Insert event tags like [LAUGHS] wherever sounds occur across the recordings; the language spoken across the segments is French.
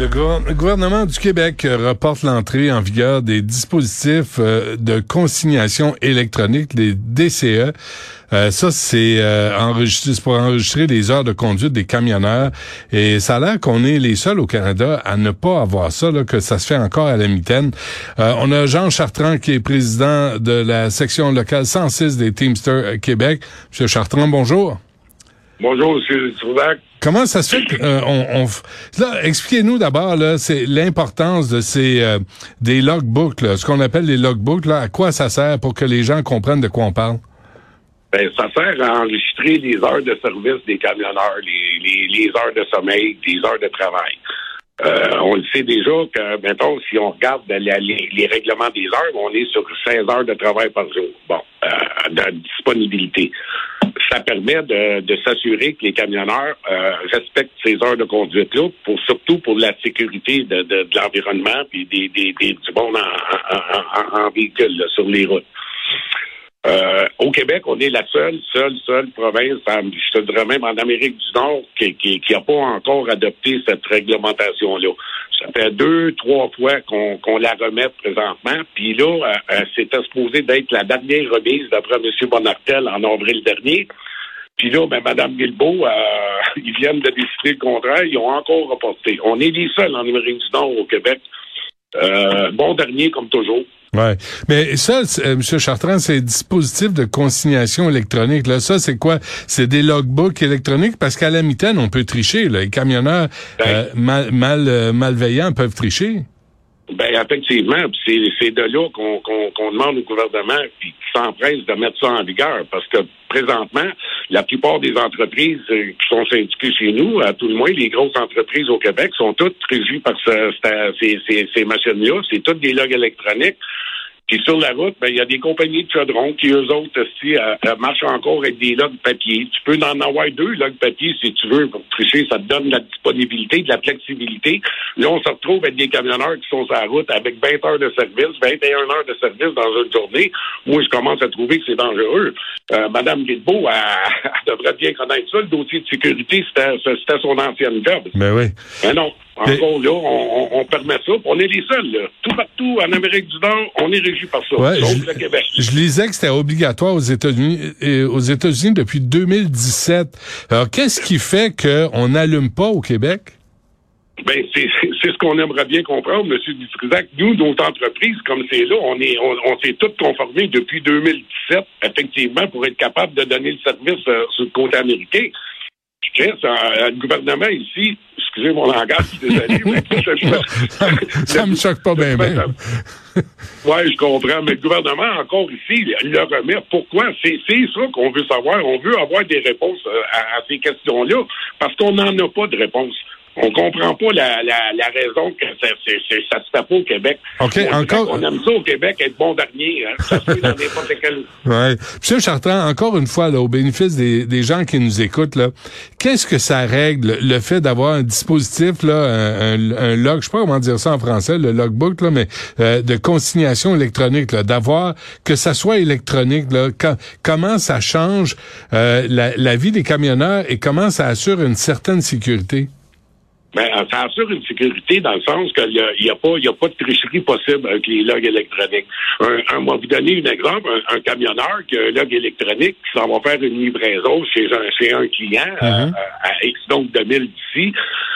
Le gouver- le gouvernement du Québec euh, reporte l'entrée en vigueur des dispositifs euh, de consignation électronique, les DCE. Euh, ça, c'est euh, enregistré pour enregistrer les heures de conduite des camionneurs. Et ça a l'air qu'on est les seuls au Canada à ne pas avoir ça, là, que ça se fait encore à la mitaine. Euh, on a Jean Chartrand qui est président de la section locale 106 des Teamsters Québec. Monsieur Chartrand, bonjour. Bonjour, M. Trouvac. Comment ça se fait on, f- là expliquez-nous d'abord c'est l'importance de ces euh, des logbooks ce qu'on appelle les logbooks là, à quoi ça sert pour que les gens comprennent de quoi on parle? Ben, ça sert à enregistrer les heures de service des camionneurs, les, heures de sommeil, les heures de travail. Euh, on le sait déjà que, mettons, si on regarde les, les règlements des heures, on est sur 16 heures de travail par jour. Bon, euh, de disponibilité. Ça permet de, de s'assurer que les camionneurs euh, respectent ces heures de conduite-là, pour, surtout pour la sécurité de, de, de l'environnement des, des, des, du monde en, en, en, en véhicule là, sur les routes. Euh, au Québec, on est la seule, seule, seule province, je te dirais même en Amérique du Nord, qui qui, qui a pas encore adopté cette réglementation-là. Ça fait deux, trois fois qu'on la remet présentement. Puis là, euh, euh, c'était supposé d'être la dernière remise d'après M. Bonartel en avril dernier. Puis là, ben, Mme Guilbeault, euh, [LAUGHS] ils viennent de décider le contraire. Ils ont encore reporté. On est les seuls en Amérique du Nord au Québec. Euh, bon dernier, comme toujours. Ouais. Mais ça, euh, M. Chartrand, c'est dispositifs de consignation électronique. Là, ça, c'est quoi? C'est des logbooks électroniques? Parce qu'à la mitaine, on peut tricher. Là. Les camionneurs euh, mal, mal, euh, malveillants peuvent tricher. Ben effectivement, c'est de là qu'on qu'on demande au gouvernement qui s'empresse de mettre ça en vigueur parce que présentement, la plupart des entreprises euh, qui sont syndiquées chez nous, à tout le moins les grosses entreprises au Québec, sont toutes régies par ce- ce- ces, ces, ces machines-là. C'est toutes des logs électroniques. Puis sur la route, ben il y a des compagnies de chaudron qui, eux autres, aussi, euh, euh, marchent encore avec des logs papier. Tu peux en avoir deux logs papier si tu veux pour tricher. Ça te donne de la disponibilité, de la flexibilité. Là, on se retrouve avec des camionneurs qui sont sur la route avec 20 heures de service, 21 heures de service dans une journée. Moi, je commence à trouver que c'est dangereux. Euh, Madame Guilbeault, elle, [LAUGHS] elle devrait bien connaître ça. Le dossier de sécurité, c'était son ancienne job. Ben oui. Mais non, encore là, on, permet ça. On est les seuls. Là. Tout partout en Amérique du Nord, on est régi par ça. Ouais, sauf je- le Québec. Je lisais que c'était obligatoire aux États-Unis et aux États-Unis depuis 2017. Alors, qu'est-ce qui fait qu'on n'allume pas au Québec? Ben, c'est ce qu'on aimerait bien comprendre, M. Dutrisac. Nous, notre entreprise, comme c'est là, on est on, on s'est tous conformés depuis 2017, effectivement, pour être capable de donner le service euh, sur le côté américain. Chris, euh, le gouvernement ici, excusez mon langage, je suis désolé, mais [LAUGHS] ça, ça, me- ça me choque pas bien, bien. Oui, je comprends, mais le gouvernement, encore ici, il le remet. Pourquoi? C'est ça qu'on veut savoir. On veut avoir des réponses euh, à, à ces questions-là, parce qu'on n'en a pas de réponse. On comprend pas la, la, la raison que ça, ça se tape pas au Québec. OK, encore- On aime ça au Québec, être bon dernier. Hein. Ça se fait dans n'importe quel... [LAUGHS] Ouais. Monsieur Chartrand, encore une fois, là, au bénéfice des, des gens qui nous écoutent, là, qu'est-ce que ça règle, le fait d'avoir un dispositif, là, un, un, un log, je sais pas comment dire ça en français, le logbook, là, mais euh, de consignation électronique, là, d'avoir que ça soit électronique, là, co- comment ça change euh, la, la vie des camionneurs et comment ça assure une certaine sécurité? Ben, ça assure une sécurité dans le sens qu'il n'y a, y a, pas- il y a pas de tricherie possible avec les logs électroniques. Un, un, moi, vous donner un exemple, un, un camionneur qui a un log électronique qui s'en va faire une livraison chez un, chez un client euh, à X donc de 1000 d'ici,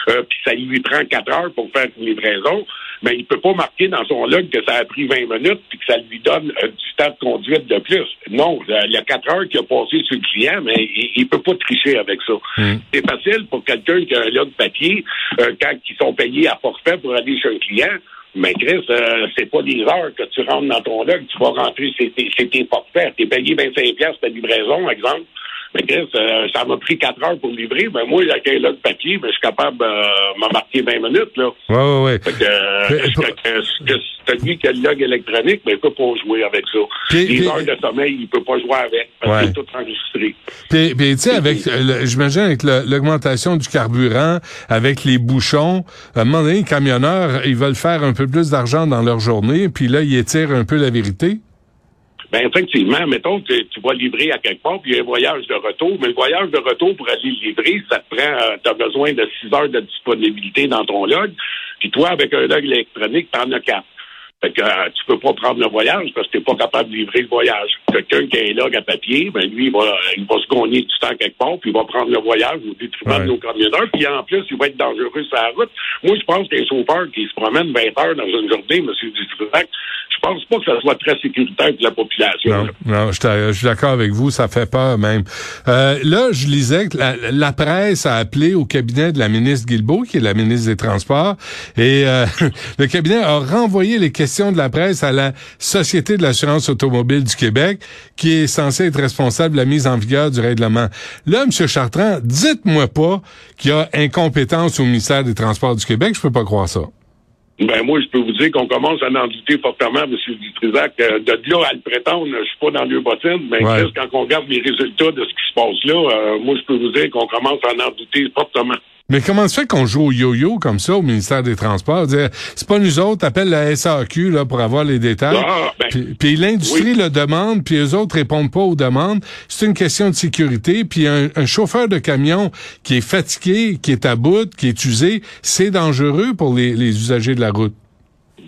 euh, puis ça lui prend quatre heures pour faire une livraison. Mais il peut pas marquer dans son log que ça a pris 20 minutes puis que ça lui donne euh, du temps de conduite de plus. Non, il y a 4 heures qu'il a passé sur le client, mais il, il peut pas tricher avec ça. Hmm. C'est facile pour quelqu'un qui a un log papier euh, quand ils sont payés à forfait pour aller chez un client. Mais Chris, euh, c'est pas des heures que tu rentres dans ton log, tu vas rentrer, c'est tes, forfaits. T'es payé 25 pièces ta livraison, exemple. Mais Chris, euh, ça m'a pris 4 heures pour livrer. Mais moi, un log papier, mais je suis capable de m'en marquer 20 minutes. Là. Ouais, ouais, ouais. Fait que, euh, Mais- est-ce que, que- que celui qui a le log électronique, mais il peut pas jouer avec ça. Les puis- heures de sommeil, il peut pas jouer avec. Parce Ouais. que c'est tout enregistré. Puis, tu sais, avec, euh, le- j'imagine avec le- l'augmentation du carburant, avec les bouchons, à un moment donné, les camionneurs, ils veulent faire un peu plus d'argent dans leur journée, puis là, ils étirent un peu la vérité. Ben effectivement, mettons que tu vas livrer à quelque part, puis il y a un voyage de retour, mais le voyage de retour pour aller le livrer, ça te prend, tu as besoin de 6 heures de disponibilité dans ton log, puis toi, avec un log électronique, tu en as 4. Fait que euh, tu peux pas prendre le voyage parce que tu pas capable de livrer le voyage. Quelqu'un qui a un log à papier, ben lui, il va, il va se gagner du temps quelque part, puis il va prendre le voyage au détriment Ouais. de nos camionneurs, puis en plus, il va être dangereux sur la route. Moi, je pense qu'un chauffeur qui se promène 20 heures dans une journée, M. Dutrisac, je pense pas que ça soit très sécuritaire pour la population. Non, non, je suis d'accord avec vous, ça fait peur même. Euh, là, je lisais que la, la presse a appelé au cabinet de la ministre Guilbeault, qui est la ministre des Transports, et euh, [LAUGHS] le cabinet a renvoyé les questions de la presse à la Société de l'assurance automobile du Québec, qui est censée être responsable de la mise en vigueur du règlement. Là, M. Chartrand, dites-moi pas qu'il y a incompétence au ministère des Transports du Québec, je peux pas croire ça. Ben moi, je peux vous dire qu'on commence à en douter fortement, M. Dutrisac. Euh, de là à le prétendre, je suis pas dans le bottine, mais Ouais. Quand on regarde les résultats de ce qui se passe là, euh, moi, je peux vous dire qu'on commence à en douter fortement. Mais comment se fait qu'on joue au yo-yo comme ça au ministère des Transports? C'est pas nous autres, appelle la SAQ là, pour avoir les détails. Ah, ben, puis, puis l'industrie le demande, puis eux autres répondent pas aux demandes. C'est une question de sécurité. Puis un, un chauffeur de camion qui est fatigué, qui est à bout, qui est usé, c'est dangereux pour les, les usagers de la route.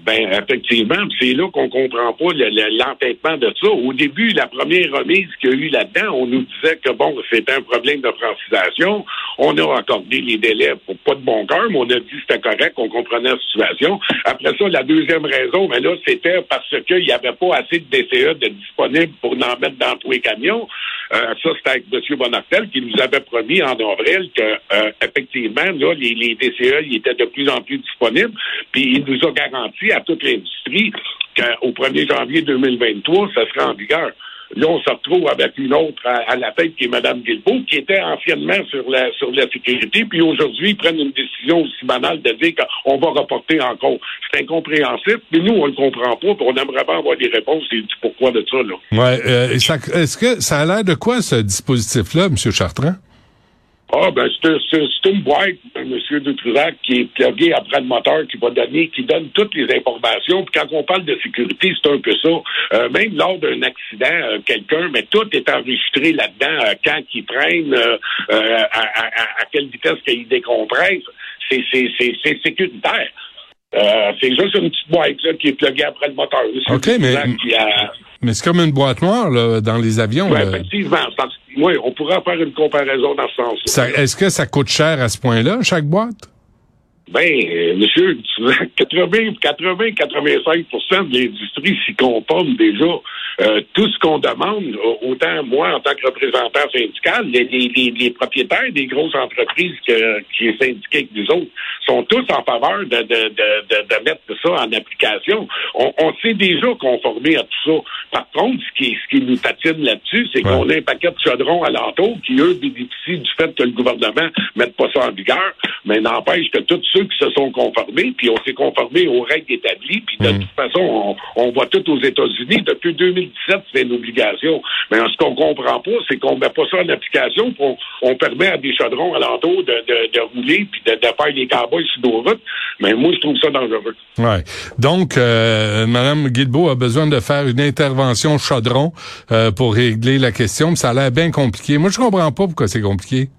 Ben, effectivement, c'est là qu'on comprend pas le- le- l'entêtement de ça. Au début, la première remise qu'il y a eu là-dedans, on nous disait que bon, c'était un problème de francisation. On a accordé les délais pour pas de bon cœur, mais on a dit que c'était correct, qu'on comprenait la situation. Après ça, la deuxième raison, mais là, c'était parce qu'il n'y avait pas assez de DCE de disponibles pour en mettre dans tous les camions. Euh, ça, c'était avec M. Bonartel qui nous avait promis en avril que euh, effectivement, là, les, les DCE ils étaient de plus en plus disponibles. Puis il nous a garanti à toute l'industrie qu'au 1er janvier 2023, ça sera en vigueur. Là, on se retrouve avec une autre à, la tête qui est Mme Guilbeault, qui était anciennement sur la sur la sécurité, puis aujourd'hui, ils prennent une décision aussi banale de dire qu'on va reporter encore. C'est incompréhensible, mais nous, on le comprend pas, puis on aimerait bien avoir des réponses et du pourquoi de ça, là. Ouais. euh, Est-ce que ça a l'air de quoi ce dispositif-là, M. Chartrand? Ah, ben, c'est une boîte, M. Dutrisac, qui est pluguée après le moteur, qui va donner, qui donne toutes les informations. Puis quand on parle de sécurité, c'est un peu ça. Euh, même lors d'un accident, euh, quelqu'un, mais tout est enregistré là-dedans, euh, quand il freine, euh, euh, à, à- à- quelle vitesse qu'il décompresse. C'est c'est- c'est- c'est sécuritaire. Euh, c'est juste une petite boîte là, qui est pluguée après le moteur. OK, mais- Dutrisac, qui a- Mais c'est comme une boîte noire là, dans les avions. Ouais, effectivement. Oui, on pourrait faire une comparaison dans ce sens-là. Ça- Est-ce que ça coûte cher à ce point-là, chaque boîte? Ben, euh, monsieur, 80, 80, 85% de l'industrie s'y conforme déjà. Euh, tout ce qu'on demande, autant moi en tant que représentant syndical, les, les- les- les propriétaires des grosses entreprises que- qui est syndiqué avec nous autres, sont tous en faveur de, de, de, de, mettre ça en application. On, on s'est déjà conformé à tout ça. Par contre, ce qui, ce qui nous patine là-dessus, c'est Ouais. qu'on a un paquet de chaudrons alentour qui, eux, bénéficient du fait que le gouvernement ne mette pas ça en vigueur, mais n'empêche que tous ceux qui se sont conformés, puis on s'est conformé aux règles établies, puis de Mm. toute façon, on, on voit tout aux États-Unis. Depuis 2017, c'est une obligation. Mais ce qu'on comprend pas, c'est qu'on met pas ça en application, puis on, permet à des chaudrons alentour de, de, de rouler, puis de, de faire des cowboys sur nos routes. Mais moi, je trouve ça dangereux. Ouais. Donc, euh, Mme Guilbeault a besoin de faire une intervention chaudron euh, pour régler la question. Ça a l'air bien compliqué. Moi, je comprends pas pourquoi c'est compliqué.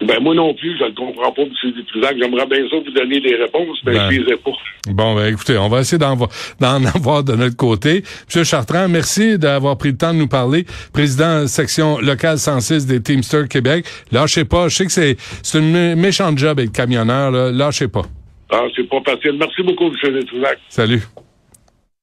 Ben moi non plus, je ne comprends pas, M. Dutrisac. J'aimerais bien ça vous donner des réponses, mais Ben. je les ai pas. Bon, ben, écoutez, on va essayer d'en vo- d'en [LAUGHS] avoir de notre côté. Monsieur Chartrand, merci d'avoir pris le temps de nous parler. Président section locale 106 des Teamsters Québec. Lâchez pas. Je sais que c'est c'est une mé- méchante job être camionneur. Là. Lâchez pas. Ah, c'est pas facile. Merci beaucoup, M. Détrisac. Salut.